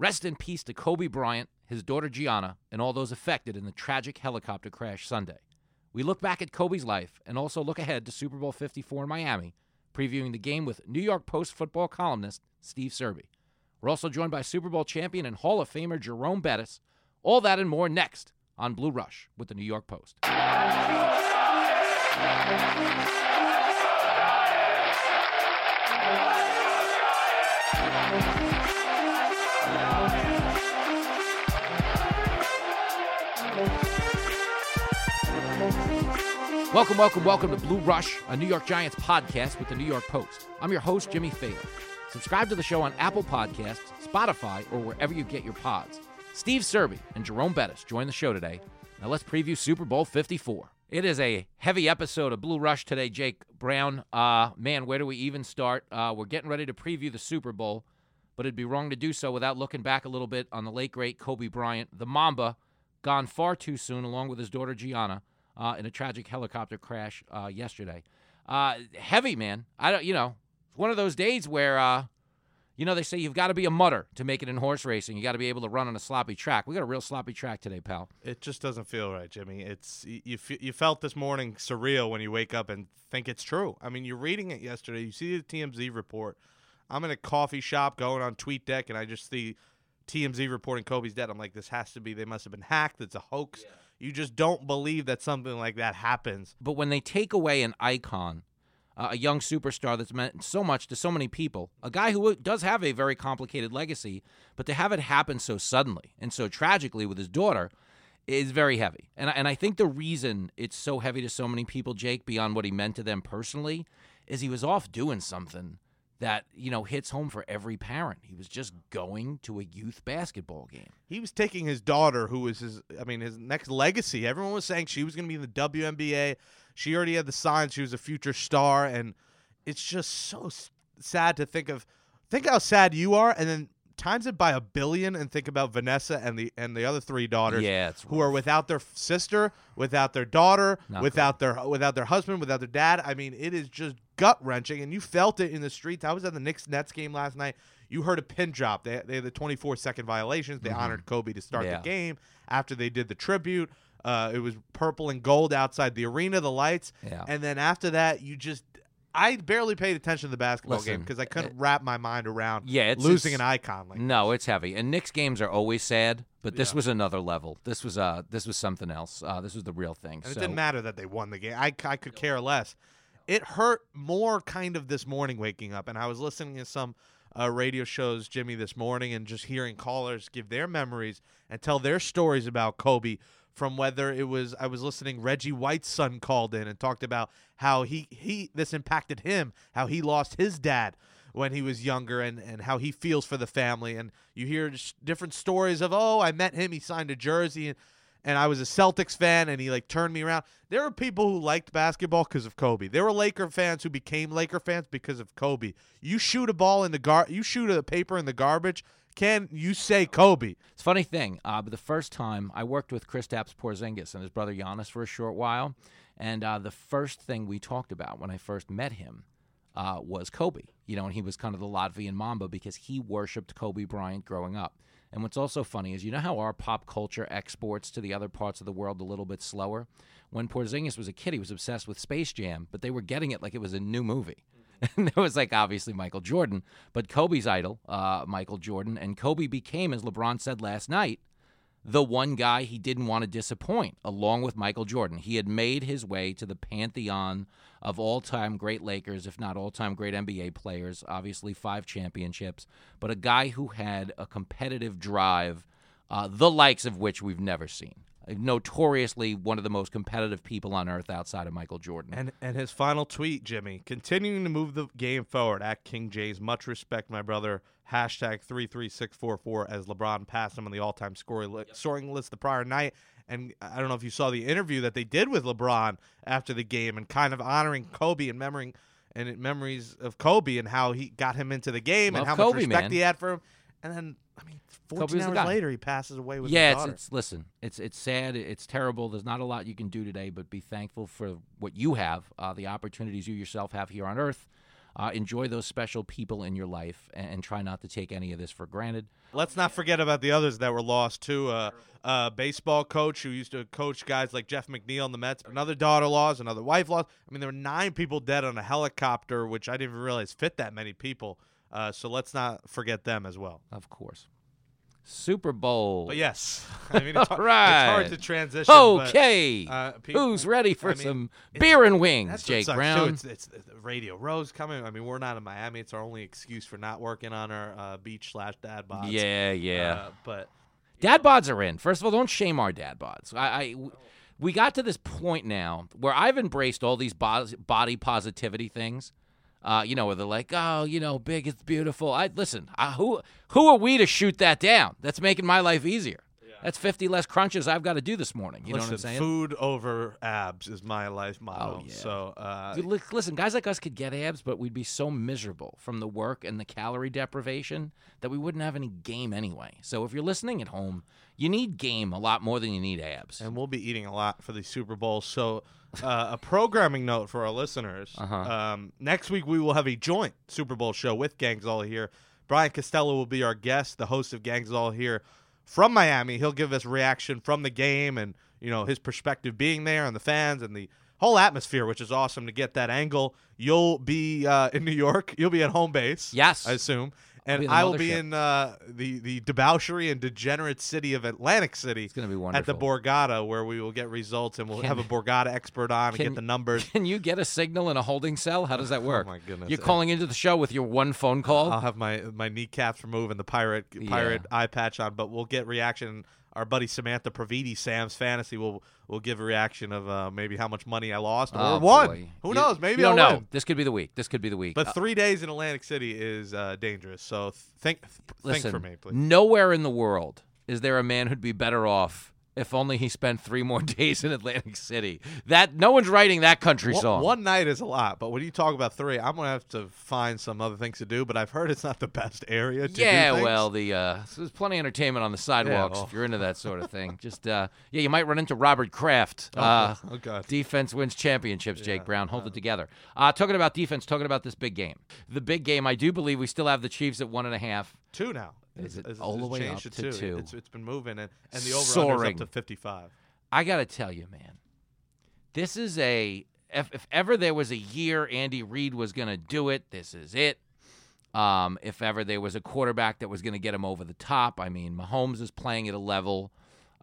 Rest in peace to Kobe Bryant, his daughter Gianna, and all those affected in the tragic helicopter crash Sunday. We look back at Kobe's life and also look ahead to Super Bowl 54 in Miami, previewing the game with New York Post football columnist Steve Serby. We're also joined by Super Bowl champion and Hall of Famer Jerome Bettis. All that and more next on Blue Rush with the New York Post. Welcome, welcome, welcome to Blue Rush, a New York Giants podcast with the New York Post. I'm your host, Jimmy Fader. Subscribe to the show on Apple Podcasts, Spotify, or wherever you get your pods. Steve Serby and Jerome Bettis join the show today. Now let's preview Super Bowl 54. It is a heavy episode of Blue Rush today, Jake Brown. Uh, man, where do we even start? Uh, we're getting ready to preview the Super Bowl, but it'd be wrong to do so without looking back a little bit on the late, great Kobe Bryant, the Mamba, gone far too soon, along with his daughter Gianna uh, in a tragic helicopter crash uh, yesterday. Uh, heavy, man. I don't, you know, it's one of those days where, uh, you know, they say you've got to be a mudder to make it in horse racing. You got to be able to run on a sloppy track. We got a real sloppy track today, pal. It just doesn't feel right, Jimmy. It's you. You felt this morning surreal when you wake up and think it's true. I mean, you're reading it yesterday. You see the TMZ report. I'm in a coffee shop going on TweetDeck, and I just see TMZ reporting Kobe's dead. I'm like, this has to be. They must have been hacked. It's a hoax. Yeah. You just don't believe that something like that happens. But when they take away an icon, uh, a young superstar that's meant so much to so many people, a guy who does have a very complicated legacy, but to have it happen so suddenly and so tragically with his daughter is very heavy. And, and I think the reason it's so heavy to so many people, Jake, beyond what he meant to them personally, is he was off doing something that you know hits home for every parent. He was just going to a youth basketball game. He was taking his daughter, who was his, I mean, his next legacy. Everyone was saying she was going to be in the WNBA. She already had the signs; she was a future star, and it's just so sad to think of. Think how sad you are, and then times it by a billion and think about Vanessa and the and the other three daughters yeah, who are without their sister, without their daughter, Not without their without their husband, without their dad. I mean, it is just gut wrenching, and you felt it in the streets. I was at the Knicks Nets game last night. You heard a pin drop. They they had the 24 second violations. They mm-hmm. honored Kobe to start yeah. the game after they did the tribute. Uh, it was purple and gold outside the arena, the lights, yeah. and then after that, you just I barely paid attention to the basketball Listen, game because I couldn't it, wrap my mind around yeah, it's, losing it's, an icon like No, it's heavy. And Knicks games are always sad, but this yeah. was another level. This was uh this was something else. Uh, this was the real thing. And so. it didn't matter that they won the game. I, I could care less. It hurt more kind of this morning waking up and I was listening to some uh, radio shows Jimmy this morning and just hearing callers give their memories and tell their stories about Kobe from whether it was I was listening Reggie White's son called in and talked about how he he this impacted him, how he lost his dad when he was younger and and how he feels for the family and you hear different stories of oh I met him he signed a jersey and and I was a Celtics fan and he like turned me around. There were people who liked basketball because of Kobe. There were Laker fans who became Laker fans because of Kobe. You shoot a ball in the gar you shoot a paper in the garbage, can you say Kobe? It's a funny thing, uh, but the first time I worked with Kristaps Porzingis and his brother Janis for a short while, and uh, the first thing we talked about when I first met him uh, was Kobe. You know, and he was kind of the Latvian Mamba because he worshipped Kobe Bryant growing up. And what's also funny is you know how our pop culture exports to the other parts of the world a little bit slower? When Porzingis was a kid, he was obsessed with Space Jam, but they were getting it like it was a new movie. and there was like obviously Michael Jordan, but Kobe's idol, uh, Michael Jordan, and Kobe became, as LeBron said last night, the one guy he didn't want to disappoint, along with Michael Jordan. He had made his way to the pantheon of all time great Lakers, if not all time great NBA players, obviously five championships, but a guy who had a competitive drive, uh, the likes of which we've never seen notoriously one of the most competitive people on earth outside of Michael Jordan. And and his final tweet, Jimmy, continuing to move the game forward at King James. Much respect, my brother. Hashtag three three six four four as LeBron passed him on the all time scoring li- scoring list the prior night. And I don't know if you saw the interview that they did with LeBron after the game and kind of honoring Kobe and memorying and memories of Kobe and how he got him into the game Love and how Kobe, much respect man. he had for him. And then, I mean, 14 hours later, he passes away with yeah, his it's, it's listen, it's it's sad, it's terrible. There's not a lot you can do today, but be thankful for what you have, uh, the opportunities you yourself have here on Earth. Uh, enjoy those special people in your life and, and try not to take any of this for granted. Let's not forget about the others that were lost too. Uh, uh, baseball coach who used to coach guys like Jeff McNeil in the Mets. Another daughter lost, another wife lost. I mean, there were nine people dead on a helicopter, which I didn't even realize fit that many people. Uh, so let's not forget them as well. Of course. Super Bowl. But yes, I mean, it's, All hard, right. it's hard to transition. but, Okay. uh, pe- Who's ready for I mean, some beer and wings, Jake. Brown? It's, it's, Radio Row's coming. I mean, we're not in Miami. It's our only excuse for not working on our uh, beach slash dad bods. yeah, yeah. Uh, but Dad bods are in. First of all, don't shame our dad bods. I, I- we got to this point now where I've embraced all these bo- body positivity things. Uh, you know, where they're like, "Oh, you know, big, it's beautiful." I listen. I, who who are we to shoot that down? That's making my life easier. That's fifty less crunches I've got to do this morning. You know what I'm saying? food over abs is my life motto. Oh, yeah. So uh, Dude, li- Listen, guys like us could get abs, but we'd be so miserable from the work and the calorie deprivation that we wouldn't have any game anyway. So if you're listening at home, you need game a lot more than you need abs. and we'll be eating a lot for the Super Bowl. So, uh, a programming note for our listeners: Uh-huh. um, next week we will have a joint Super Bowl show with Gangs All Here. Brian Costello will be our guest, the host of Gangs All Here from Miami. He'll give us reaction from the game and you know his perspective being there and the fans and the whole atmosphere, which is awesome to get that angle. You'll be uh, in New York. You'll be at home base. Yes. I assume. And be in the I will be in uh, the the debauchery and degenerate city of Atlantic City It's gonna be wonderful at the. Borgata, where we will get results and we'll Can- have a Borgata expert on and get the numbers. Can you get a signal in a holding cell? How does that work? Oh my goodness! You're calling into the show with your one phone call. I'll have my my kneecaps removed and the pirate pirate eye patch on, but we'll get reaction. Our buddy Samantha Praviti, Sam's Fantasy, will will give a reaction of uh, maybe how much money I lost or Oh, won. boy. Who You- knows? Maybe I'll know. win. This could be the week. This could be the week. But Uh, three days in Atlantic City is uh, dangerous. So think think listen, for me, please. nowhere in the world is there a man who'd be better off if only he spent three more days in Atlantic City. That no one's writing that country One, song. one night is a lot, but when you talk about three, I'm gonna have to find some other things to do. But I've heard it's not the best area. To do yeah, well, the uh, so there's plenty of entertainment on the sidewalks well. if you're into that sort of thing. Just uh, yeah, you might run into Robert Kraft. Uh, oh god. Defense wins championships, Jake Yeah, Brown. Hold it together. Uh, talking about defense, talking about this big game. The big game, I do believe we still have the Chiefs at one and a half. Two now. Is it It's- all the it's way changed up to to two. It's, it's been moving, and, and the over up to 55. I got to tell you, man, this is a. If, if ever there was a year Andy Reid was going to do it, this is it. Um, if ever there was a quarterback that was going to get him over the top, I mean, Mahomes is playing at a level,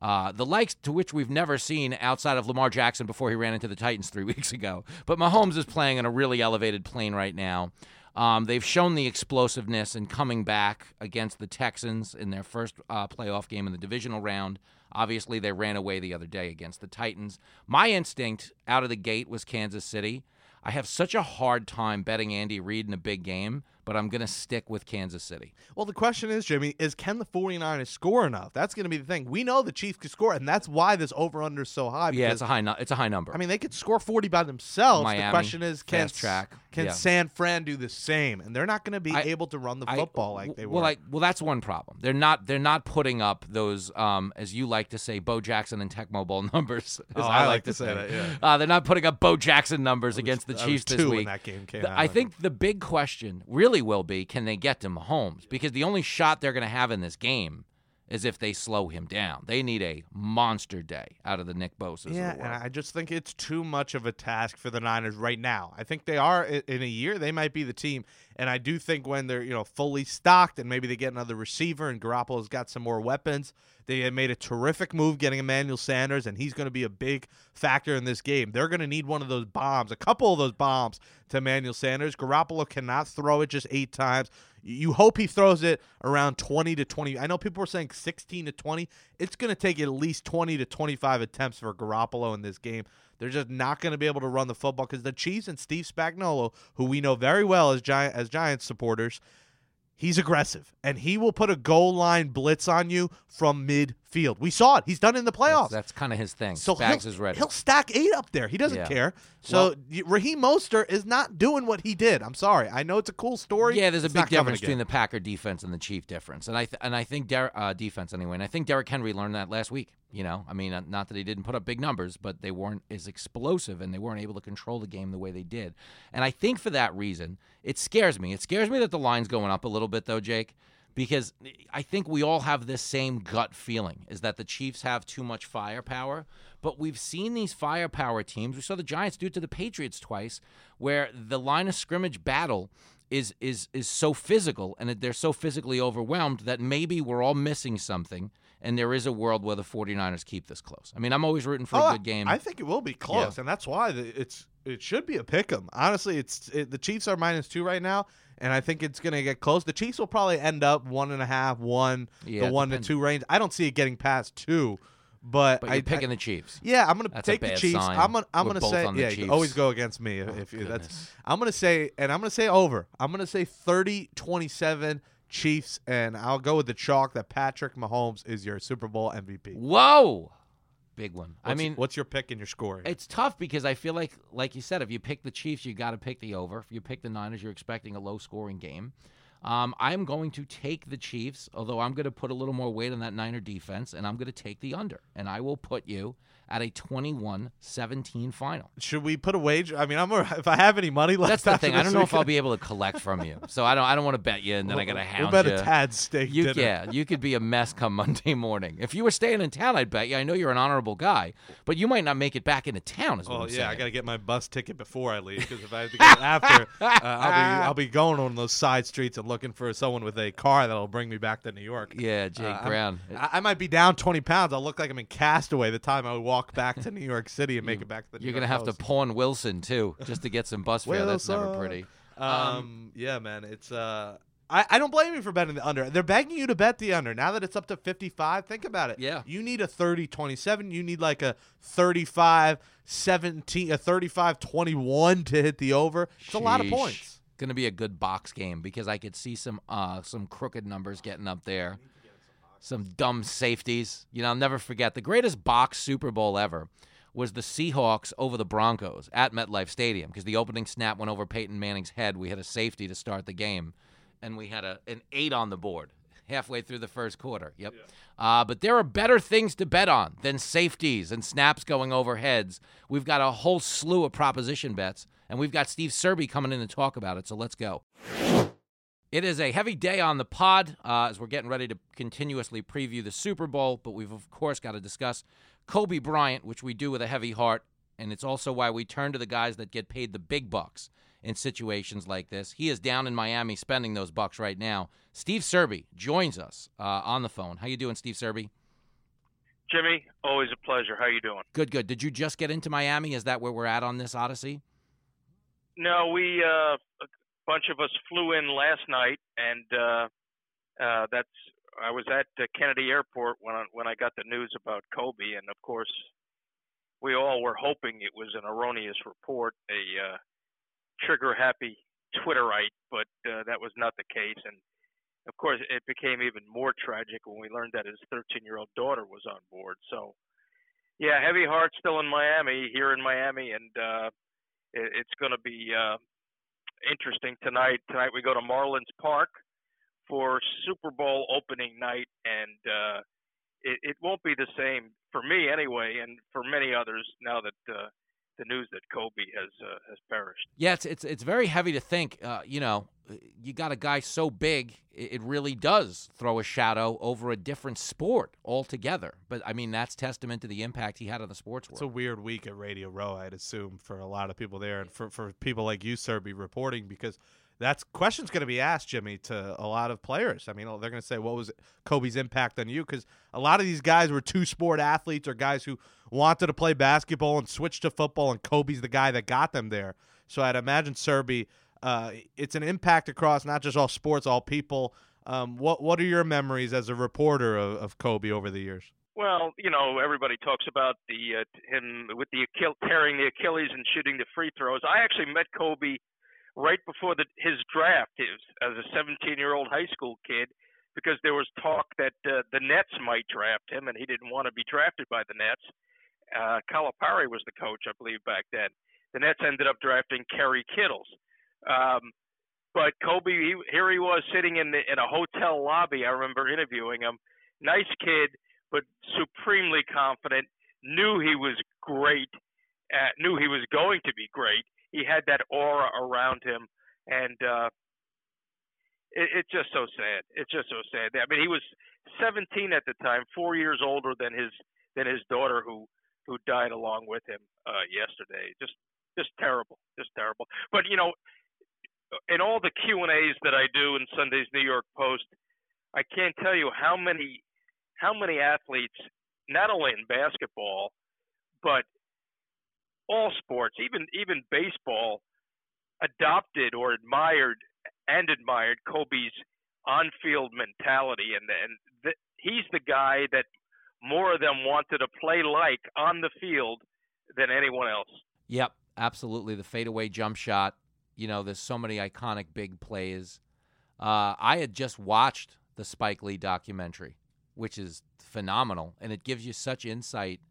uh, the likes to which we've never seen outside of Lamar Jackson before he ran into the Titans three weeks ago. But Mahomes is playing on a really elevated plane right now. Um, they've shown the explosiveness and coming back against the Texans in their first uh, playoff game in the divisional round. Obviously, they ran away the other day against the Titans. My instinct out of the gate was Kansas City. I have such a hard time betting Andy Reid in a big game, but I'm going to stick with Kansas City. Well, the question is, Jimmy, is can the 49ers score enough? That's going to be the thing. We know the Chiefs can score, and that's why this over under is so high. Yeah, it's a high. Nu- it's a high number. I mean, they could score 40 by themselves. Miami, the question is, can track, can yeah. San Fran do the same? And they're not going to be I- able to run the I- football like they well, were. like, well, that's one problem. They're not. They're not putting up those, um, as you like to say, Bo Jackson and Tecmo Bowl numbers. As Oh, I, I like like to say that, yeah. Uh, they're not putting up Bo Jackson numbers against the was Chiefs this week. that game came The-. I think the big question really will be: Can they get to Mahomes? Because the only shot they're going to have in this game is if they slow him down. They need a monster day out of the Nick Bosa's. Yeah, and. I just think it's too much of a task for the Niners right now. I think they are in a year they might be the team, and I do think when they're you know fully stocked and maybe they get another receiver and Garoppolo's got some more weapons, they made a terrific move getting Emmanuel Sanders, and he's going to be a big factor in this game. They're going to need one of those bombs, a couple of those bombs to Emmanuel Sanders. Garoppolo cannot throw it just eight times. You hope he throws it around 20 to 20. I know people were saying 16 to 20. It's going to take at least 20 to 25 attempts for Garoppolo in this game. They're just not going to be able to run the football because the Chiefs and Steve Spagnuolo, who we know very well as Giant as Giants supporters, he's aggressive and he will put a goal line blitz on you from field. We saw it. He's done it in the playoffs. That's, that's kind of his thing. So Spags he'll, is ready. He'll stack eight up there. He doesn't Yeah. care. So Well- Raheem Mostert is not doing what he did. I'm sorry. I know it's a cool story. Yeah, there's a It's big difference between the Packer defense and the Chief difference, and I th- and I think Der- uh, defense anyway, and I think Derrick Henry learned that last week. You know, I mean, uh, not that he didn't put up big numbers, but they weren't as explosive, and they weren't able to control the game the way they did. And I think for that reason, it scares me. It scares me that the line's going up a little bit, though, Jake, because I think we all have this same gut feeling: is that the Chiefs have too much firepower. But we've seen these firepower teams. We saw the Giants do it to the Patriots twice, where the line of scrimmage battle is is is so physical and they're so physically overwhelmed that maybe we're all missing something and there is a world where the 49ers keep this close. I mean, I'm always rooting for Oh, a good game. I think it will be close, and that's why it's it should be a pick 'em. Honestly, it's it, the Chiefs are minus two right now, and I think it's going to get close. The Chiefs will probably end up one and a half, one, Yeah, the one depends. to two range. I don't see it getting past two, but, but I you're picking I, the Chiefs. yeah, I'm gonna That's take the Chiefs. sign. I'm gonna I'm We're gonna say yeah. you Always go against me if, Oh, if you, that's. I'm gonna say and I'm gonna say over. I'm gonna say 30-27 Chiefs, and I'll go with the chalk that Patrick Mahomes is your Super Bowl MVP. Whoa. Big one. I mean, what's your pick and your score? It's tough because I feel like, like you said, if you pick the Chiefs, you got to pick the over. If you pick the Niners, you're expecting a low-scoring game. Um, I'm going to take the Chiefs, although I'm going to put a little more weight on that Niner defense, and I'm going to take the under, and I will put you at a 21-17 final. Should we put a wager? I mean, I'm a, if I have any money left. That's the thing. I don't know if I'll be able to collect from you, so I don't. I don't want to bet you, and then I got to hound We'll bet you. a tad steak You, dinner. yeah, you could be a mess come Monday morning. If you were staying in town, I'd bet you. I know you're an honorable guy, but you might not make it back into town. Is Well, I'm yeah, saying. I got to get my bus ticket before I leave because if I have to get it after, uh, I'll be I'll be going on those side streets and looking for someone with a car that'll bring me back to New York. Yeah, Jake Uh, Brown. I, I might be down 20 pounds. I'll look like I'm in Castaway the time I walk back to New York City and make it back to the. New You're York gonna have Post. to pawn Wilson too, just to get some bus fare. That's never Wilson. pretty. Um, yeah, man, it's uh. I, I don't blame you for betting the under. They're begging you to bet the under. Now that it's up to 55, think about it. Yeah. You need a 30 27. You need like a 35 17, a 35 21 to hit the over. It's a lot of Sheesh. points. Gonna be a good box game because I could see some uh some crooked numbers getting up there. Some dumb safeties. You know, I'll never forget the greatest box Super Bowl ever was the Seahawks over the Broncos at MetLife Stadium because the opening snap went over Peyton Manning's head. We had a safety to start the game, and we had a an eight on the board halfway through the first quarter. Yep. Uh, but there are better things to bet on than safeties and snaps going over heads. We've got a whole slew of proposition bets, and we've got Steve Serby coming in to talk about it. So let's go. It is a heavy day on the pod uh, as we're getting ready to continuously preview the Super Bowl, but we've, of course, got to discuss Kobe Bryant, which we do with a heavy heart. And it's also why we turn to the guys that get paid the big bucks in situations like this. He is down in Miami spending those bucks right now. Steve Serby joins us uh, on the phone. How you doing, Steve Serby? Jimmy, always a pleasure. How you doing? Good, good. Did you just get into Miami? Is that where we're at on this Odyssey? No, we uh, bunch of us flew in last night, and uh, uh, that's I was at uh, Kennedy Airport when I, when I got the news about Kobe, and of course, we all were hoping it was an erroneous report, a uh, trigger happy Twitterite, but uh, that was not the case, and of course, it became even more tragic when we learned that his 13 year old daughter was on board. So, yeah, heavy heart still in Miami, here in Miami, and uh, it, it's going to be uh, interesting tonight. Tonight we go to Marlins Park for Super Bowl opening night, and uh, it, it won't be the same for me anyway, and for many others now that uh, the news that Kobe has uh, has perished. Yeah, it's it's it's very heavy to think. Uh, you know, you got a guy so big, it it really does throw a shadow over a different sport altogether. But I mean, that's testament to the impact he had on the sports world. It's a weird week at Radio Row, I'd assume, for a lot of people there, and for, for people like you, Serby reporting because that's questions going to be asked, Jimmy, to a lot of players. I mean, they're going to say, "What was Kobe's impact on you?" Because a lot of these guys were two sport athletes or guys who wanted to play basketball and switched to football, and Kobe's the guy that got them there. So I'd imagine Serby, uh, it's an impact across not just all sports, all people. Um, what what are your memories as a reporter of, of Kobe over the years? Well, you know, everybody talks about the uh, him with the Achille, tearing the Achilles and shooting the free throws. I actually met Kobe right before the, his draft. Was, as a 17-year-old high school kid, because there was talk that uh, the Nets might draft him, and he didn't want to be drafted by the Nets. Uh, Calipari was the coach, I believe, back then. The Nets ended up drafting Kerry Kittles. Um, but Kobe, he, here he was sitting in the, in a hotel lobby. I remember interviewing him. Nice kid, but supremely confident. Knew he was great. Uh, knew he was going to be great. He had that aura around him, and uh, it, it's just so sad. It's just so sad. I mean, he was 17 at the time, four years older than his than his daughter, who who died along with him uh, yesterday. Just just terrible, just terrible. But you know, in all the Q and A's that I do in Sunday's New York Post, I can't tell you how many how many athletes, not only in basketball, but all sports, even even baseball, adopted or admired and admired Kobe's on-field mentality, and and th- he's the guy that more of them wanted to play like on the field than anyone else. Yep, absolutely. The fadeaway jump shot. You know, there's so many iconic big plays. Uh, I had just watched the Spike Lee documentary, which is phenomenal, and it gives you such insight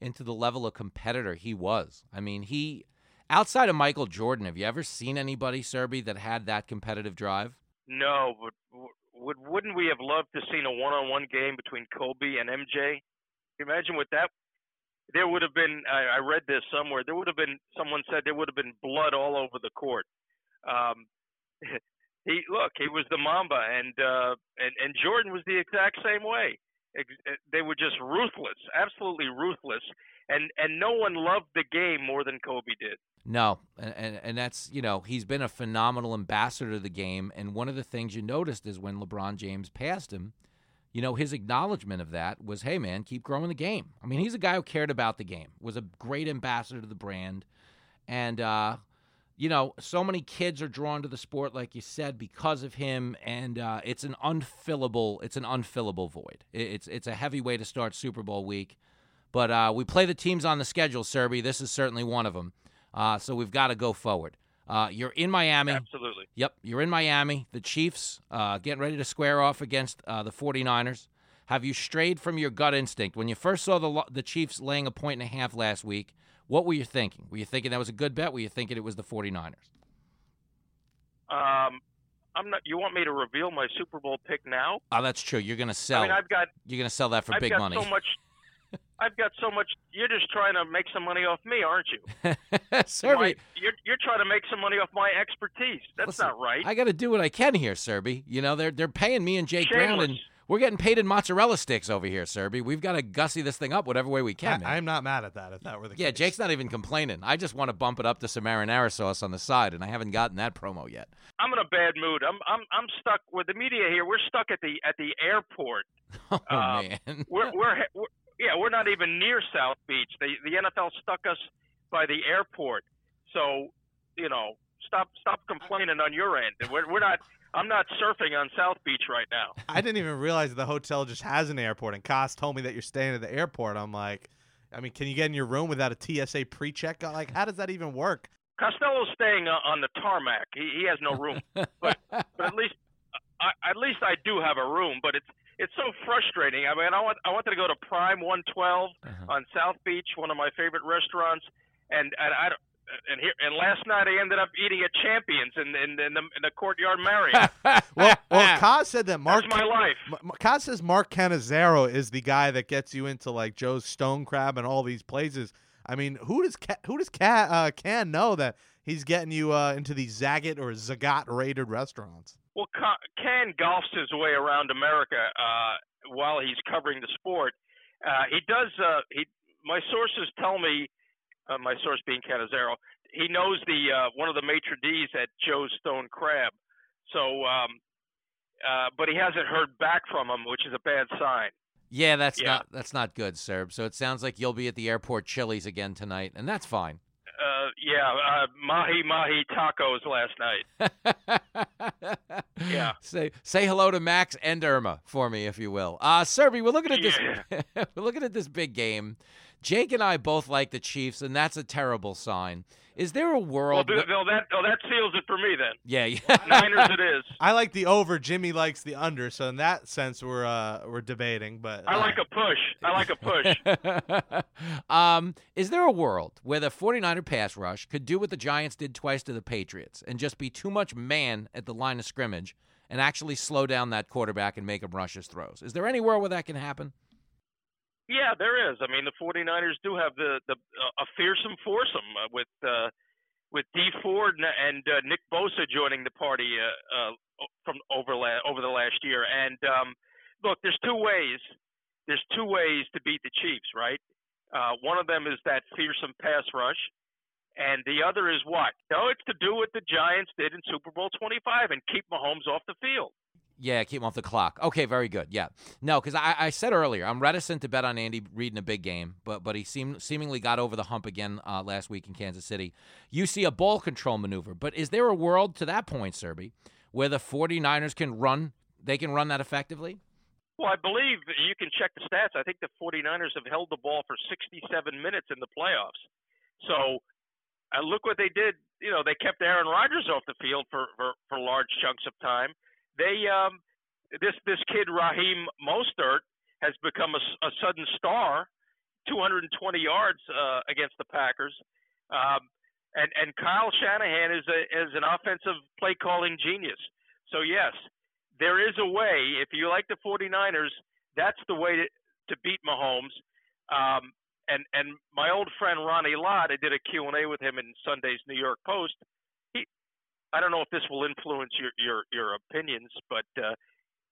into the level of competitor he was. I mean, he outside of Michael Jordan, have you ever seen anybody, Serby, that had that competitive drive? No, but would wouldn't we have loved to seen a one-on-one game between Kobe and MJ? Imagine what that. There would have been. I, I read this somewhere. There would have been. Someone said there would have been blood all over the court. Um, he look. He was the Mamba, and uh, and and Jordan was the exact same way. They were just ruthless, absolutely ruthless, and and no one loved the game more than Kobe did. No, and, and, and that's you know he's been a phenomenal ambassador to the game, and one of the things you noticed is when LeBron James passed him, you know his acknowledgement of that was, "Hey man, keep growing the game." I mean, he's a guy who cared about the game, was a great ambassador to the brand, and uh, you know so many kids are drawn to the sport, like you said, because of him, and uh, it's an unfillable it's an unfillable void. It's it's a heavy way to start Super Bowl week. But uh, we play the teams on the schedule, Serby. This is certainly one of them. Uh, so we've got to go forward. Uh, you're in Miami. Absolutely. Yep, you're in Miami. The Chiefs uh, getting ready to square off against uh, the 49ers. Have you strayed from your gut instinct when you first saw the the Chiefs laying a point and a half last week? What were you thinking? Were you thinking that was a good bet? Were you thinking it was the 49ers? Um, I'm not. You want me to reveal my Super Bowl pick now? Oh, that's true. You're going to sell. I mean, I've got. You're to sell that for I've big got money. so much. I've got so much. You're just trying to make some money off me, aren't you? Serby, you're you're trying to make some money off my expertise. That's Listen, not right. I got to do what I can here, Serby. You know they're they're paying me and Jake Brown, and Shameless. We're getting paid in mozzarella sticks over here, Serby. We've got to gussy this thing up whatever way we can. man. I, am not mad at that if that were the yeah, case. Jake's not even complaining. I just want to bump it up to some marinara sauce on the side, and I haven't gotten that promo yet. I'm in a bad mood. I'm I'm I'm stuck with the media here. We're stuck at the at the airport. Oh Um, man, We're we're, we're yeah, we're not even near South Beach. The the NFL stuck us by the airport. So, you know, stop stop complaining on your end. We're we're not I'm not surfing on South Beach right now. I didn't even realize the hotel just has an airport. And Koss told me that you're staying at the airport. I'm like, I mean, can you get in your room without a TSA pre-check? Like, how does that even work? Costello's staying uh, on the tarmac. He he has no room. but but at least I, at least I do have a room. But it's it's so frustrating. I mean, I want I wanted to go to Prime 112 Uh-huh. on South Beach, one of my favorite restaurants, and and I don't- and here and last night I ended up eating at Champions in in, in the in the Courtyard Marriott. Well, well, Koss said that Mark. That's my life. M- M- says Mark Cannizzaro is the guy that gets you into like Joe's Stone Crab and all these places. I mean, who does Ca- who does Ca- uh, Can know that he's getting you uh, into these Zagat or Zagat rated restaurants? Well, Ca- Can golfs his way around America uh, while he's covering the sport. Uh, he does. Uh, he my sources tell me, uh, my source being Cannizzaro, he knows the uh, one of the maitre d's at Joe's Stone Crab. So, um, uh, but he hasn't heard back from him, which is a bad sign. yeah, that's Yeah. not that's not good, Serb. So it sounds like you'll be at the airport Chili's again tonight, and that's fine. Uh, yeah, uh, mahi mahi tacos last night. Yeah. Say say hello to Max and Irma for me, if you will. Uh Serby, we're looking at this we're looking at this big game. Jake and I both like the Chiefs, and that's a terrible sign. Is there a world? do, where- well, that oh, that seals it for me then. yeah, yeah. Niners it is. I like the over. Jimmy likes the under. So in that sense, we're uh, we're debating. But I uh, like a push. I like a push. um, is there a world where the 49er pass rush could do what the Giants did twice to the Patriots and just be too much man at the line of scrimmage and actually slow down that quarterback and make him rush his throws? Is there any world where that can happen? Yeah, there is. I mean, the 49ers do have the the uh, a fearsome foursome uh, with uh, with Dee Ford and, and uh, Nick Bosa joining the party uh, uh, from over la- over the last year. And um, look, there's two ways. There's two ways to beat the Chiefs, right? One of them is that fearsome pass rush, and the other is what? No, it's to do what the Giants did in Super Bowl 25 and keep Mahomes off the field. Yeah, keep him off the clock. Okay, very good. Yeah, no, because I, I said earlier I'm reticent to bet on Andy Reid in a big game, but but he seemed seemingly got over the hump again uh, last week in Kansas City. You see a ball control maneuver, but is there a world to that point, Serby, where the 49ers can run? They can run that effectively. Well, I believe you can check the stats. I think the 49ers have held the ball for 67 minutes in the playoffs. So, uh, look what they did. You know, they kept Aaron Rodgers off the field for, for, for large chunks of time. They um, this this kid Raheem Mostert has become a, a sudden star, 220 yards uh, against the Packers. Um, and and Kyle Shanahan is a is an offensive play calling genius. So yes, there is a way. If you like the 49ers, that's the way to, to beat Mahomes. Um, and and my old friend Ronnie Lott, I did a Q&A with him in Sunday's New York Post. He, I don't know if this will influence your your your opinions, but uh,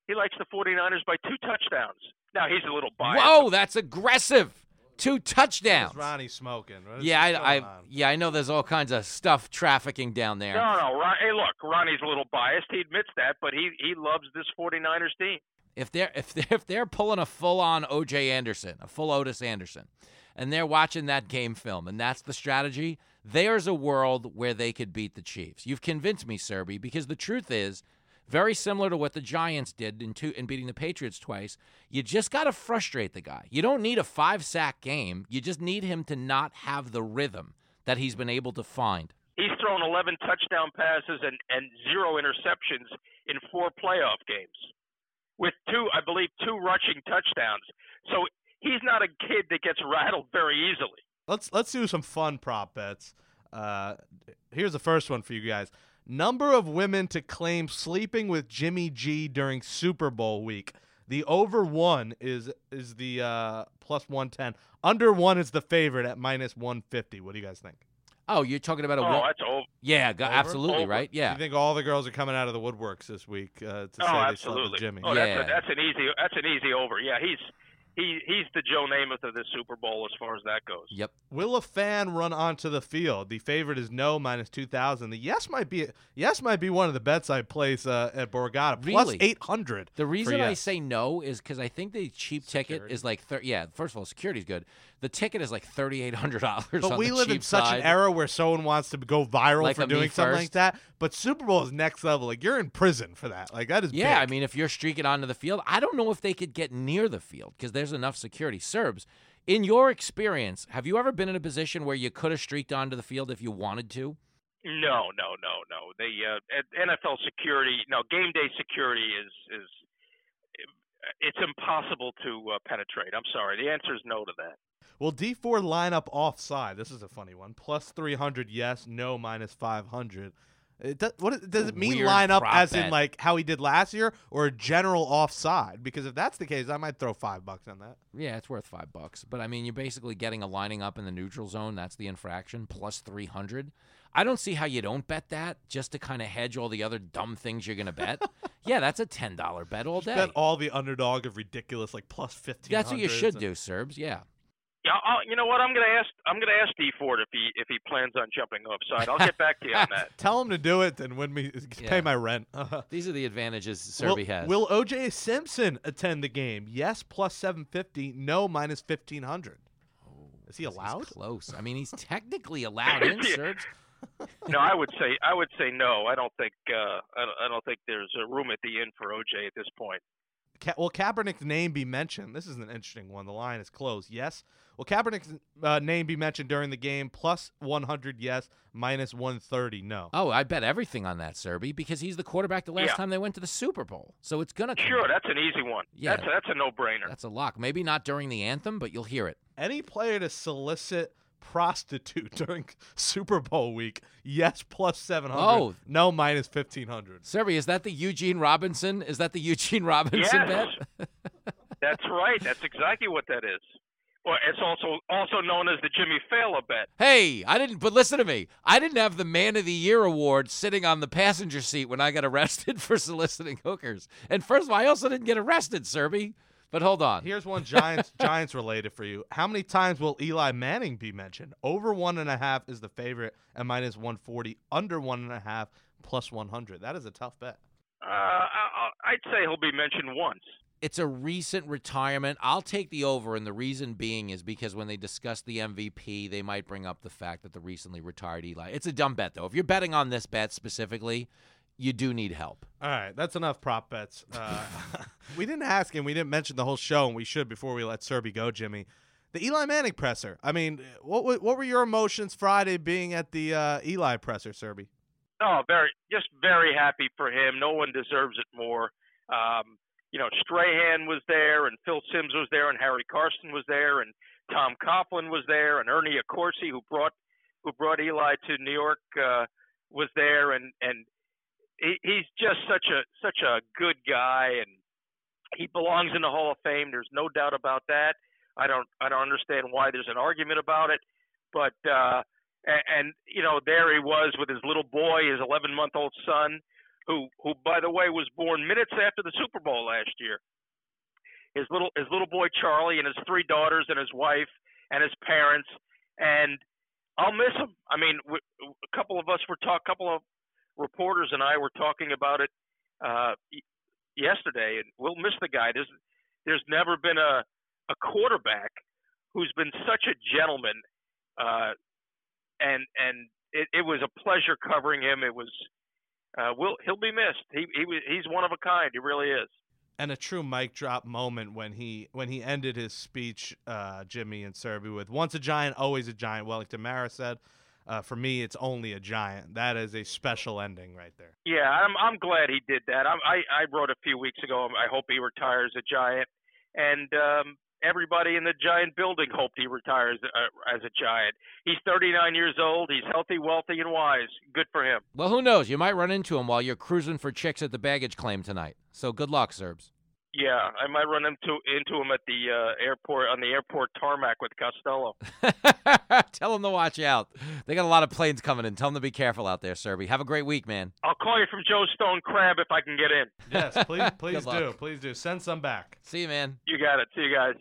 he likes the 49ers by two touchdowns. Now he's a little biased. Whoa, that's aggressive. Two touchdowns. Is Ronnie smoking? What is Yeah, I, I yeah, I know. There's all kinds of stuff trafficking down there. No, no, Ron, hey, look, Ronnie's a little biased. He admits that, but he he loves this 49ers team. if they're if they're, if they're pulling a full on OJ Anderson, a full Otis Anderson, and they're watching that game film, and that's the strategy, there's a world where they could beat the Chiefs. You've convinced me, Serby, because the truth is. Very similar to what the Giants did in, two, in beating the Patriots twice. You just got to frustrate the guy. You don't need a five sack game. You just need him to not have the rhythm that he's been able to find. He's thrown 11 touchdown passes and, and zero interceptions in four playoff games, with two, I believe, two rushing touchdowns. So he's not a kid that gets rattled very easily. Let's let's do some fun prop bets. Uh, here's the first one for you guys. Number of women to claim sleeping with Jimmy G during Super Bowl week. The over one is is the uh, plus one ten. Under one is the favorite at minus one fifty. What do you guys think? Oh, you're talking about a Oh, wo- that's over. yeah, go- Over? absolutely Over. right. Yeah, You think all the girls are coming out of the woodworks this week uh, to say Oh, they slept absolutely. with Jimmy? Oh, that's, Yeah. a, that's an easy. That's an easy over. Yeah, he's he he's the Joe Namath of the Super Bowl as far as that goes. Yep. Will a fan run onto the field? The favorite is no minus two thousand. The yes might be yes might be one of the bets I place uh, at Borgata plus Really? eight hundred. The reason I say no is because I think the cheap ticket is like thir- yeah. First of all, security's good. The ticket is like thirty eight hundred dollars. But we the live in such side. an era where someone wants to go viral Like for doing something like that. But Super Bowl is next level. Like you're in prison for that. Like that is Yeah, I mean, if you're streaking onto the field, I don't know if they could get near the field because there's enough security. Serbs, in your experience, have you ever been in a position where you could have streaked onto the field if you wanted to? No, no, no, no. The uh, NFL security, no game day security is is it's impossible to uh, penetrate. I'm sorry. The answer is no to that. Well, Dee Ford line up offside? This is a funny one. Plus three hundred, yes. No, minus five hundred. It does, what does it mean? Line up as in like how he did last year, or a general offside? Because if that's the case, I might throw five bucks on that. Yeah, it's worth five bucks. But I mean, you're basically getting a lining up in the neutral zone. That's the infraction plus 300. I don't see how you don't bet that just to kind of hedge all the other dumb things you're going to bet. yeah, that's a $10 bet all day. Bet all the underdog of ridiculous like plus fifteen. That's what you should do, Serbs. Yeah. Yeah, I'll, you know what? I'm gonna ask. I'm gonna ask Dee Ford if he if he plans on jumping offside. I'll get back to you on that. Tell him to do it, then win me Yeah. pay my rent. These are the advantages will, Serby has. will OJ Simpson attend the game? Yes, plus seven fifty. No, minus fifteen hundred. Is he He's allowed? close. I mean, he's technically allowed in, Yeah. Serbs. No, I would say I would say no. I don't think uh, I, don't, I don't think there's a room at the inn for OJ at this point. Ka- will Kaepernick's name be mentioned? This is an interesting one. The line is closed. Yes. Will Kaepernick's uh, name be mentioned during the game? Plus 100, yes. Minus 130, no. Oh, I bet everything on that, Serby, because he's the quarterback the last Yeah. time they went to the Super Bowl. So it's gonna. Sure, up. that's an easy one. Yeah. That's that's a no-brainer. That's a lock. Maybe not during the anthem, but you'll hear it. Any player to solicit prostitute during Super Bowl week? Yes, plus 700. Oh. No, minus 1500. Serby, is that the Eugene Robinson? Is that the Eugene Robinson Yes. bet? That's right. That's exactly what that is. Well, it's also also known as the Jimmy Fallon bet. Hey, I didn't. But listen to me. I didn't have the Man of the Year award sitting on the passenger seat when I got arrested for soliciting hookers. And first of all, I also didn't get arrested, Serby. But hold on. Here's one Giants Giants related for you. How many times will Eli Manning be mentioned? Over one and a half is the favorite, and minus 140. Under one and a half, plus 100. That is a tough bet. Uh, I, I- I'd say he'll be mentioned once. It's a recent retirement. I'll take the over, and the reason being is because when they discuss the MVP, they might bring up the fact that the recently retired Eli. It's a dumb bet, though. If you're betting on this bet specifically, you do need help. All right, that's enough prop bets. Uh, we didn't ask him. We didn't mention the whole show, and we should before we let Serby go, Jimmy. The Eli Manning presser. I mean, what what were your emotions Friday being at the uh, Eli presser, Serby? Oh, very, just very happy for him. No one deserves it more. Um, you know, Strahan was there, and Phil Simms was there, and Harry Carson was there, and Tom Coughlin was there, and Ernie Accorsi, who brought who brought Eli to New York, uh, was there, and and he, he's just such a such a good guy, and he belongs in the Hall of Fame. There's no doubt about that. I don't I don't understand why there's an argument about it, but uh, and, and you know there he was with his little boy, his 11 month old son, who who by the way was born minutes after the Super Bowl last year. His little his little boy Charlie and his three daughters and his wife and his parents and I'll miss him. I mean, a couple of us were talk, a couple of reporters and I were talking about it uh, yesterday, and we'll miss the guy. There's there's never been a a quarterback who's been such a gentleman, uh, and and it, it was a pleasure covering him. It was uh, will he'll be missed. He he he's one of a kind. He really is. and a true mic drop moment when he when he ended his speech, uh, Jimmy and Serby with "Once a giant, always a giant." Wellington Mara said, uh, "For me, it's only a giant." That is a special ending right there. Yeah, I'm I'm glad he did that. I'm, I I wrote a few weeks ago. I hope he retires a giant, and um, everybody in the giant building hoped he retires uh, as a giant. He's 39 years old. He's healthy, wealthy, and wise. Good for him. Well, who knows? You might run into him while you're cruising for chicks at the baggage claim tonight. So good luck, Serbs. Yeah, I might run into into him at the uh, airport on the airport tarmac with Costello. Tell them to watch out. They got a lot of planes coming in. Tell them to be careful out there, Serby. Have a great week, man. I'll call you from Joe Stone Crab if I can get in. Yes, please, please do, please do. Send some back. See you, man. You got it. See you guys.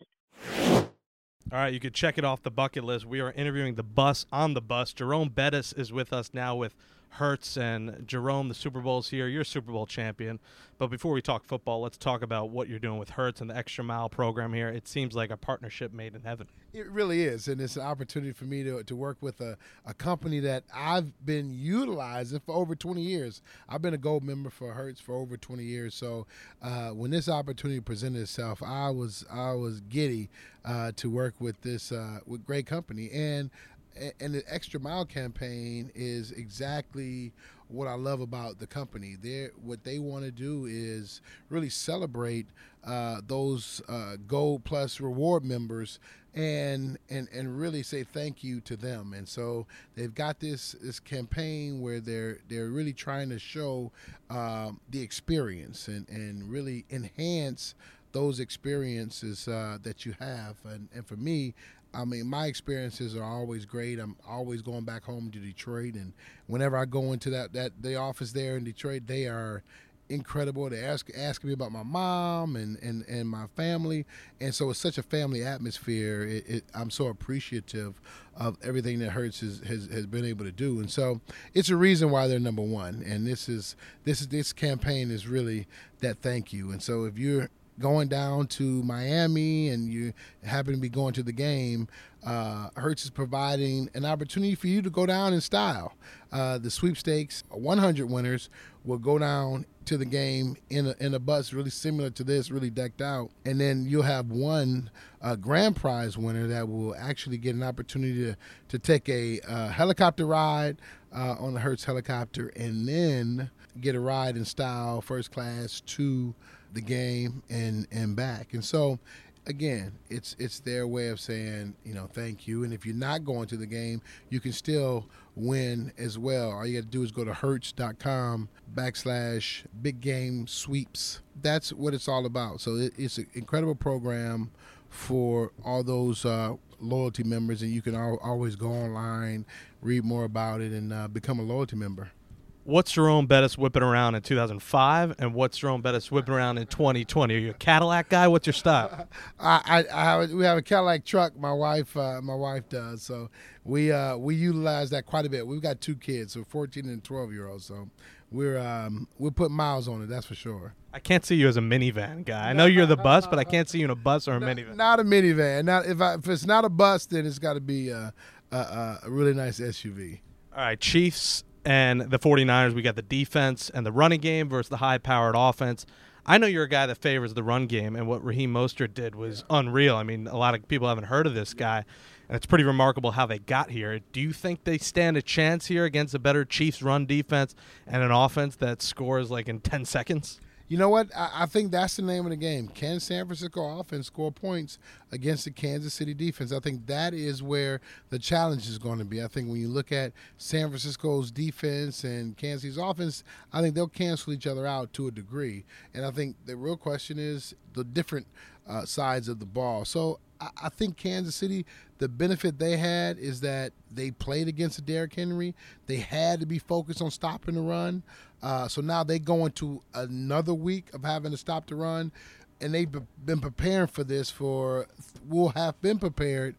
All right, you could check it off the bucket list. We are interviewing the bus on the bus. Jerome Bettis is with us now with Hertz and Jerome. The Super Bowl's here. You're a Super Bowl champion. But before we talk football, let's talk about what you're doing with Hertz and the Extra Mile program here. It seems like a partnership made in heaven. It really is, and it's an opportunity for me to, to work with a, a company that I've been utilizing for over 20 years. I've been a gold member for Hertz for over 20 years. So uh, when this opportunity presented itself, I was I was giddy uh, to work with this uh, with great company and. And the extra mile campaign is exactly what I love about the company. They what they want to do is really celebrate uh, those uh, Gold Plus reward members and and and really say thank you to them. And so they've got this this campaign where they're they're really trying to show um, the experience and and really enhance those experiences uh, that you have. And and for me. I mean, my experiences are always great. I'm always going back home to Detroit, and whenever I go into that that the office there in Detroit, they are incredible. They ask asking me about my mom and, and, and my family, and so it's such a family atmosphere. It, it, I'm so appreciative of everything that Hertz has, has has been able to do, and so it's a reason why they're number one. And this is this is this campaign is really that thank you. And so if you're going down to Miami and you happen to be going to the game, uh, Hertz is providing an opportunity for you to go down in style. Uh, the sweepstakes 100 winners will go down to the game in a, in a bus really similar to this, really decked out. And then you'll have one uh, grand prize winner that will actually get an opportunity to, to take a uh, helicopter ride uh, on the Hertz helicopter and then get a ride in style, first class, to the game and, and back. And so again, it's it's their way of saying, you know, thank you. And if you're not going to the game, you can still win as well. All you got to do is go to Hertz.com backslash big game sweeps. That's what it's all about. So it, it's an incredible program for all those uh, loyalty members, and you can al- always go online, read more about it, and uh, become a loyalty member. What's Jerome Bettis whipping around in 2005, and what's Jerome Bettis whipping around in 2020? Are you a Cadillac guy? What's your style? I, I, I we have a Cadillac truck. My wife, uh, my wife does. So we uh, we utilize that quite a bit. We've got two kids, so 14 and 12 year olds. So we're um, we're putting miles on it. That's for sure. I can't see you as a minivan guy. I know you're the bus, but I can't see you in a bus or a not, minivan. Not a minivan. Not if I, if it's not a bus, then it's got to be a, a, a really nice SUV. All right, Chiefs and the 49ers, we got the defense and the running game versus the high powered offense. I know you're a guy that favors the run game, and what Raheem Mostert did was unreal. I mean, a lot of people haven't heard of this guy, and it's pretty remarkable how they got here. Do you think they stand a chance here against a better Chiefs run defense and an offense that scores like in 10 seconds? You know what? I, I, think that's the name of the game. Can San Francisco offense score points against the Kansas City defense? I think that is where the challenge is going to be. I think when you look at San Francisco's defense and Kansas City's offense, I think they'll cancel each other out to a degree. And I think the real question is the different uh, sides of the ball. So I, I think Kansas City, the benefit they had is that they played against Derrick Henry. They had to be focused on stopping the run. Uh, so now they go into another week of having to stop the run, and they've been preparing for this for will have been prepared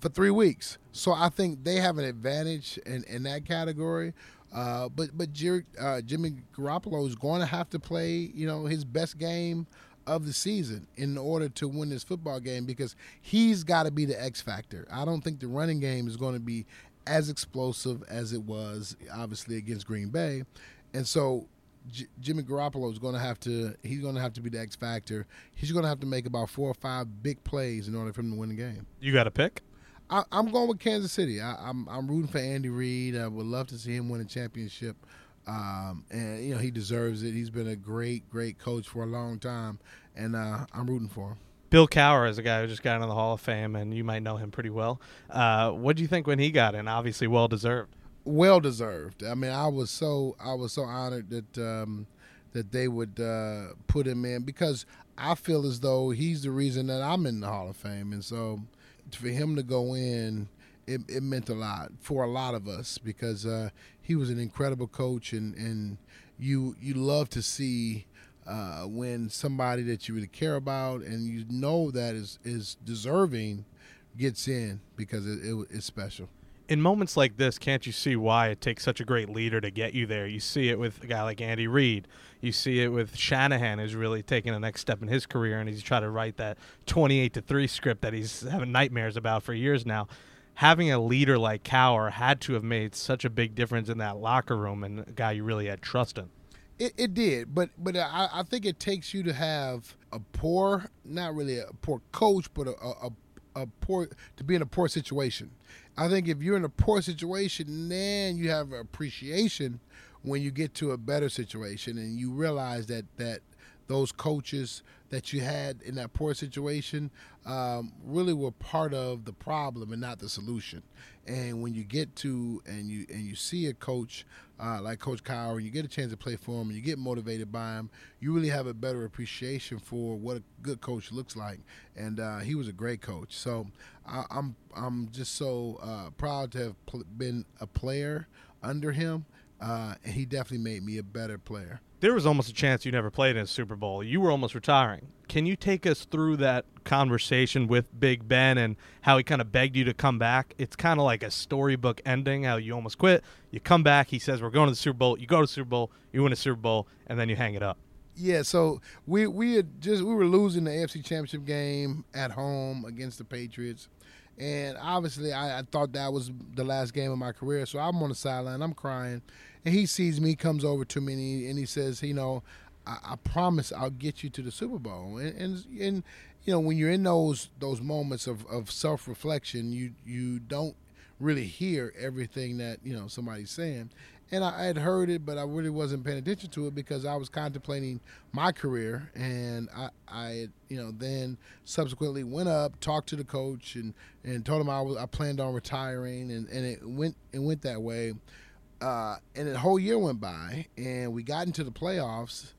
for three weeks. So I think they have an advantage in, in that category. Uh, but but Jerry, uh, Jimmy Garoppolo is going to have to play, you know, his best game of the season in order to win this football game because he's got to be the X factor. I don't think the running game is going to be as explosive as it was obviously against Green Bay. And so J- Jimmy Garoppolo is going to have to he's going to have to be the X factor. He's going to have to make about four or five big plays in order for him to win the game. You got a pick? I, am going with Kansas City. I, am I'm, I'm rooting for Andy Reid. I would love to see him win a championship. Um, and you know he deserves it. He's been a great, great coach for a long time, and uh, I'm rooting for him. Bill Cowher is a guy who just got into the Hall of Fame, and you might know him pretty well. Uh, what do you think when he got in? Obviously, well deserved well deserved. I mean, I was so I was so honored that um, that they would uh, put him in because I feel as though he's the reason that I'm in the Hall of Fame, and so for him to go in, it, it meant a lot for a lot of us because uh, he was an incredible coach, and and you you love to see. Uh, when somebody that you really care about and you know that is is deserving gets in because it, it, it's special in moments like this, can't you see why it takes such a great leader to get you there? You see it with a guy like Andy Reid. You see it with Shanahan, who's really taking the next step in his career, and he's trying to write that 28 to 3 script that he's having nightmares about for years now. Having a leader like Cowher had to have made such a big difference in that locker room and a guy you really had trust in. It, it did, but but I, I think it takes you to have a poor, not really a poor coach, but a, a, a poor to be in a poor situation I think if you're in a poor situation, then you have appreciation when you get to a better situation and you realize that that those coaches that you had in that poor situation um, really were part of the problem and not the solution. And when you get to and you and you see a coach uh, like Coach Cowher, and you get a chance to play for him, and you get motivated by him, you really have a better appreciation for what a good coach looks like. And uh, he was a great coach. So I, am I'm, I'm just so uh, proud to have pl- been a player under him, uh, and he definitely made me a better player there was almost a chance you never played in a Super Bowl. You were almost retiring. Can you take us through that conversation with Big Ben and how he kind of begged you to come back? It's kind of like a storybook ending, how you almost quit. You come back, he says, We're going to the Super Bowl. You go to the Super Bowl, you win a Super Bowl, and then you hang it up. Yeah, so we we had just we were losing the AFC Championship game at home against the Patriots, and obviously I, I thought that was the last game of my career. So I'm on the sideline, I'm crying, and he sees me, comes over to me, and he, and he says, you know, I, I, promise I'll get you to the Super Bowl, and, and and you know when you're in those those moments of, of self reflection, you you don't really hear everything that you know somebody's saying. And I had heard it, but I really wasn't paying attention to it because I was contemplating my career, and I, I, you know, then subsequently went up, talked to the coach, and and told him I was I planned on retiring, and, and it went it went that way, uh, and the whole year went by, and we got into the playoffs,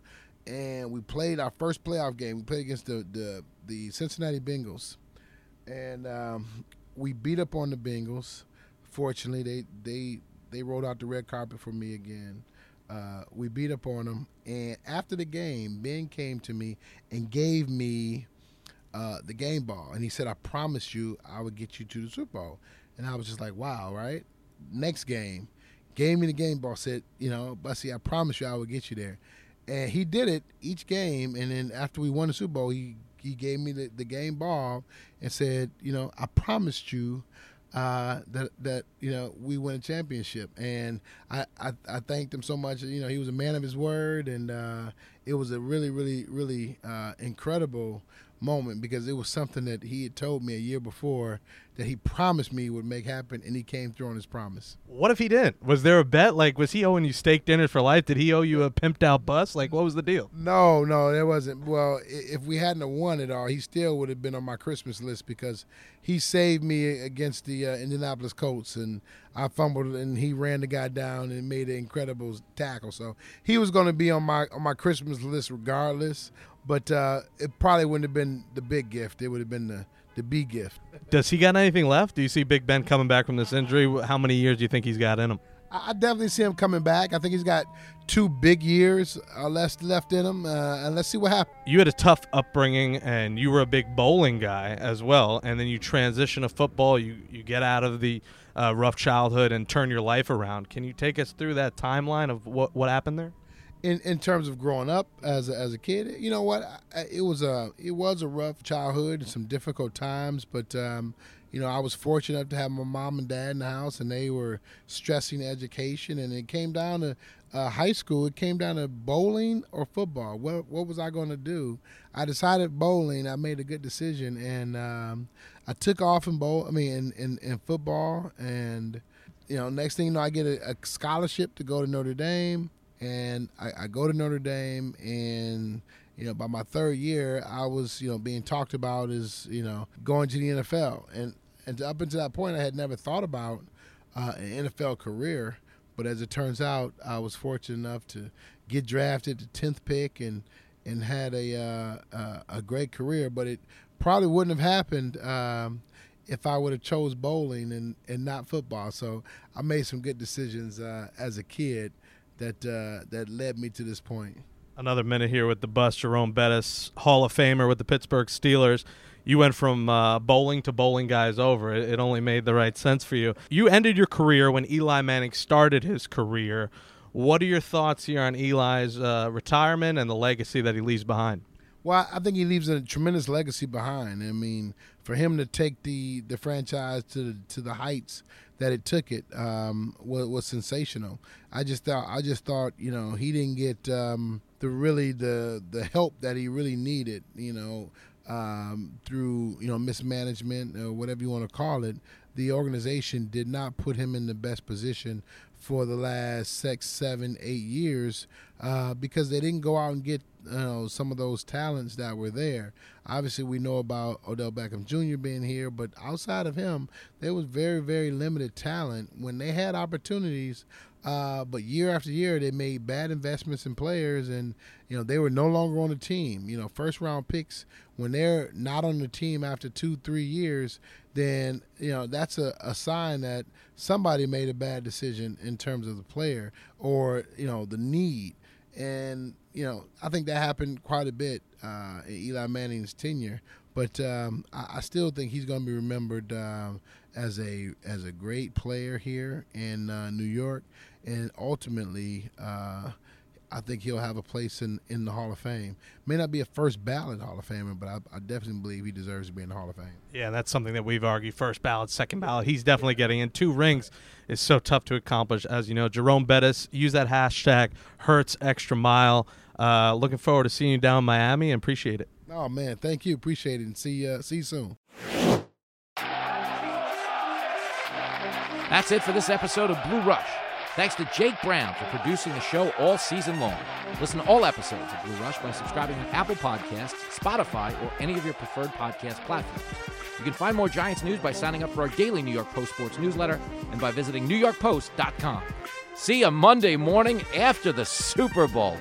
and we played our first playoff game. We played against the the, the Cincinnati Bengals, and um, we beat up on the Bengals. Fortunately, they they they rolled out the red carpet for me again. Uh, we beat up on them, and after the game, Ben came to me and gave me uh, the game ball, and he said, "I promised you I would get you to the Super Bowl." And I was just like, "Wow!" Right? Next game, gave me the game ball. Said, "You know, Bussy, I promise you I would get you there." And he did it each game, and then after we won the Super Bowl, he he gave me the, the game ball and said, "You know, I promised you." uh, that that you know we win a championship, and I, I I thanked him so much. You know, he was a man of his word, and uh, it was a really really really uh, incredible moment because it was something that he had told me a year before that he promised me would make happen, and he came through on his promise. What if he didn't? Was there a bet? Like, was he owing you steak dinners for life? Did he owe you a pimped out bus? Like, what was the deal? No, no, there wasn't. Well, if we hadn't won it all, he still would have been on my Christmas list because he saved me against the uh, Indianapolis Colts, and I fumbled, and he ran the guy down and made an incredible tackle. So he was going to be on my on my Christmas list regardless. But uh, it probably wouldn't have been the big gift. It would have been the the B gift. Does he got anything left? Do you see Big Ben coming back from this injury? How many years do you think he's got in him? I definitely see him coming back. I think he's got two big years or less left in him, uh, and let's see what happens. You had a tough upbringing, and you were a big bowling guy as well, and then you transition to football. You you get out of the uh, rough childhood and turn your life around. Can you take us through that timeline of what what happened there? In in terms of growing up as a, as a kid, you know what? It was a it was a rough childhood, some difficult times, but um, you know I was fortunate enough to have my mom and dad in the house, and they were stressing education, and it came down to uh, high school. It came down to bowling or football. What what was I going to do? I decided bowling. I made a good decision, and um, I took off in bowl. I mean, in, in, in football, and you know, next thing you know, I get a, a scholarship to go to Notre Dame and I, I, go to Notre Dame, and you know, by my third year, I was you know being talked about as you know going to the NFL, and and up until that point, I had never thought about uh, an NFL career. But as it turns out, I was fortunate enough to get drafted, the tenth pick, and and had a uh, uh, a great career. But it probably wouldn't have happened. Um, if I would have chose bowling and, and not football, so I made some good decisions uh, as a kid, that uh, that led me to this point. Another minute here with the bus, Jerome Bettis, Hall of Famer with the Pittsburgh Steelers. You went from uh, bowling to bowling guys over. It, it only made the right sense for you. You ended your career when Eli Manning started his career. What are your thoughts here on Eli's uh, retirement and the legacy that he leaves behind? Well, I think he leaves a tremendous legacy behind. I mean, for him to take the, the franchise to the, to the heights that it took it um, was, was, sensational. I just thought I just thought you know he didn't get um, the really the the help that he really needed. You know. Um, through you know mismanagement or whatever you want to call it, the organization did not put him in the best position for the last six, seven, eight years uh, because they didn't go out and get you know some of those talents that were there. Obviously, we know about Odell Beckham Jr. being here, but outside of him, there was very, very limited talent when they had opportunities. Uh, but year after year, they made bad investments in players, and you know they were no longer on the team. You know, first round picks when they're not on the team after two, three years, then you know that's a, a sign that somebody made a bad decision in terms of the player or you know the need. And you know, I think that happened quite a bit uh, in Eli Manning's tenure. But um, I, I, still think he's going to be remembered um, as a as a great player here in uh, New York, and ultimately, uh, I think he'll have a place in, in the Hall of Fame. May not be a first ballot Hall of Famer, but I, I definitely believe he deserves to be in the Hall of Fame. Yeah, that's something that we've argued. First ballot, second ballot. He's definitely getting in. Two rings is so tough to accomplish. As you know, Jerome Bettis, use that hashtag Hertz Extra Mile. Uh, looking forward to seeing you down in Miami and appreciate it. Oh man, thank you, appreciate it, and see uh, see you soon. That's it for this episode of Blue Rush. Thanks to Jake Brown for producing the show all season long. Listen to all episodes of Blue Rush by subscribing on Apple Podcasts, Spotify, or any of your preferred podcast platforms. You can find more Giants news by signing up for our daily New York Post sports newsletter and by visiting newyorkpost.com. See you Monday morning after the Super Bowl.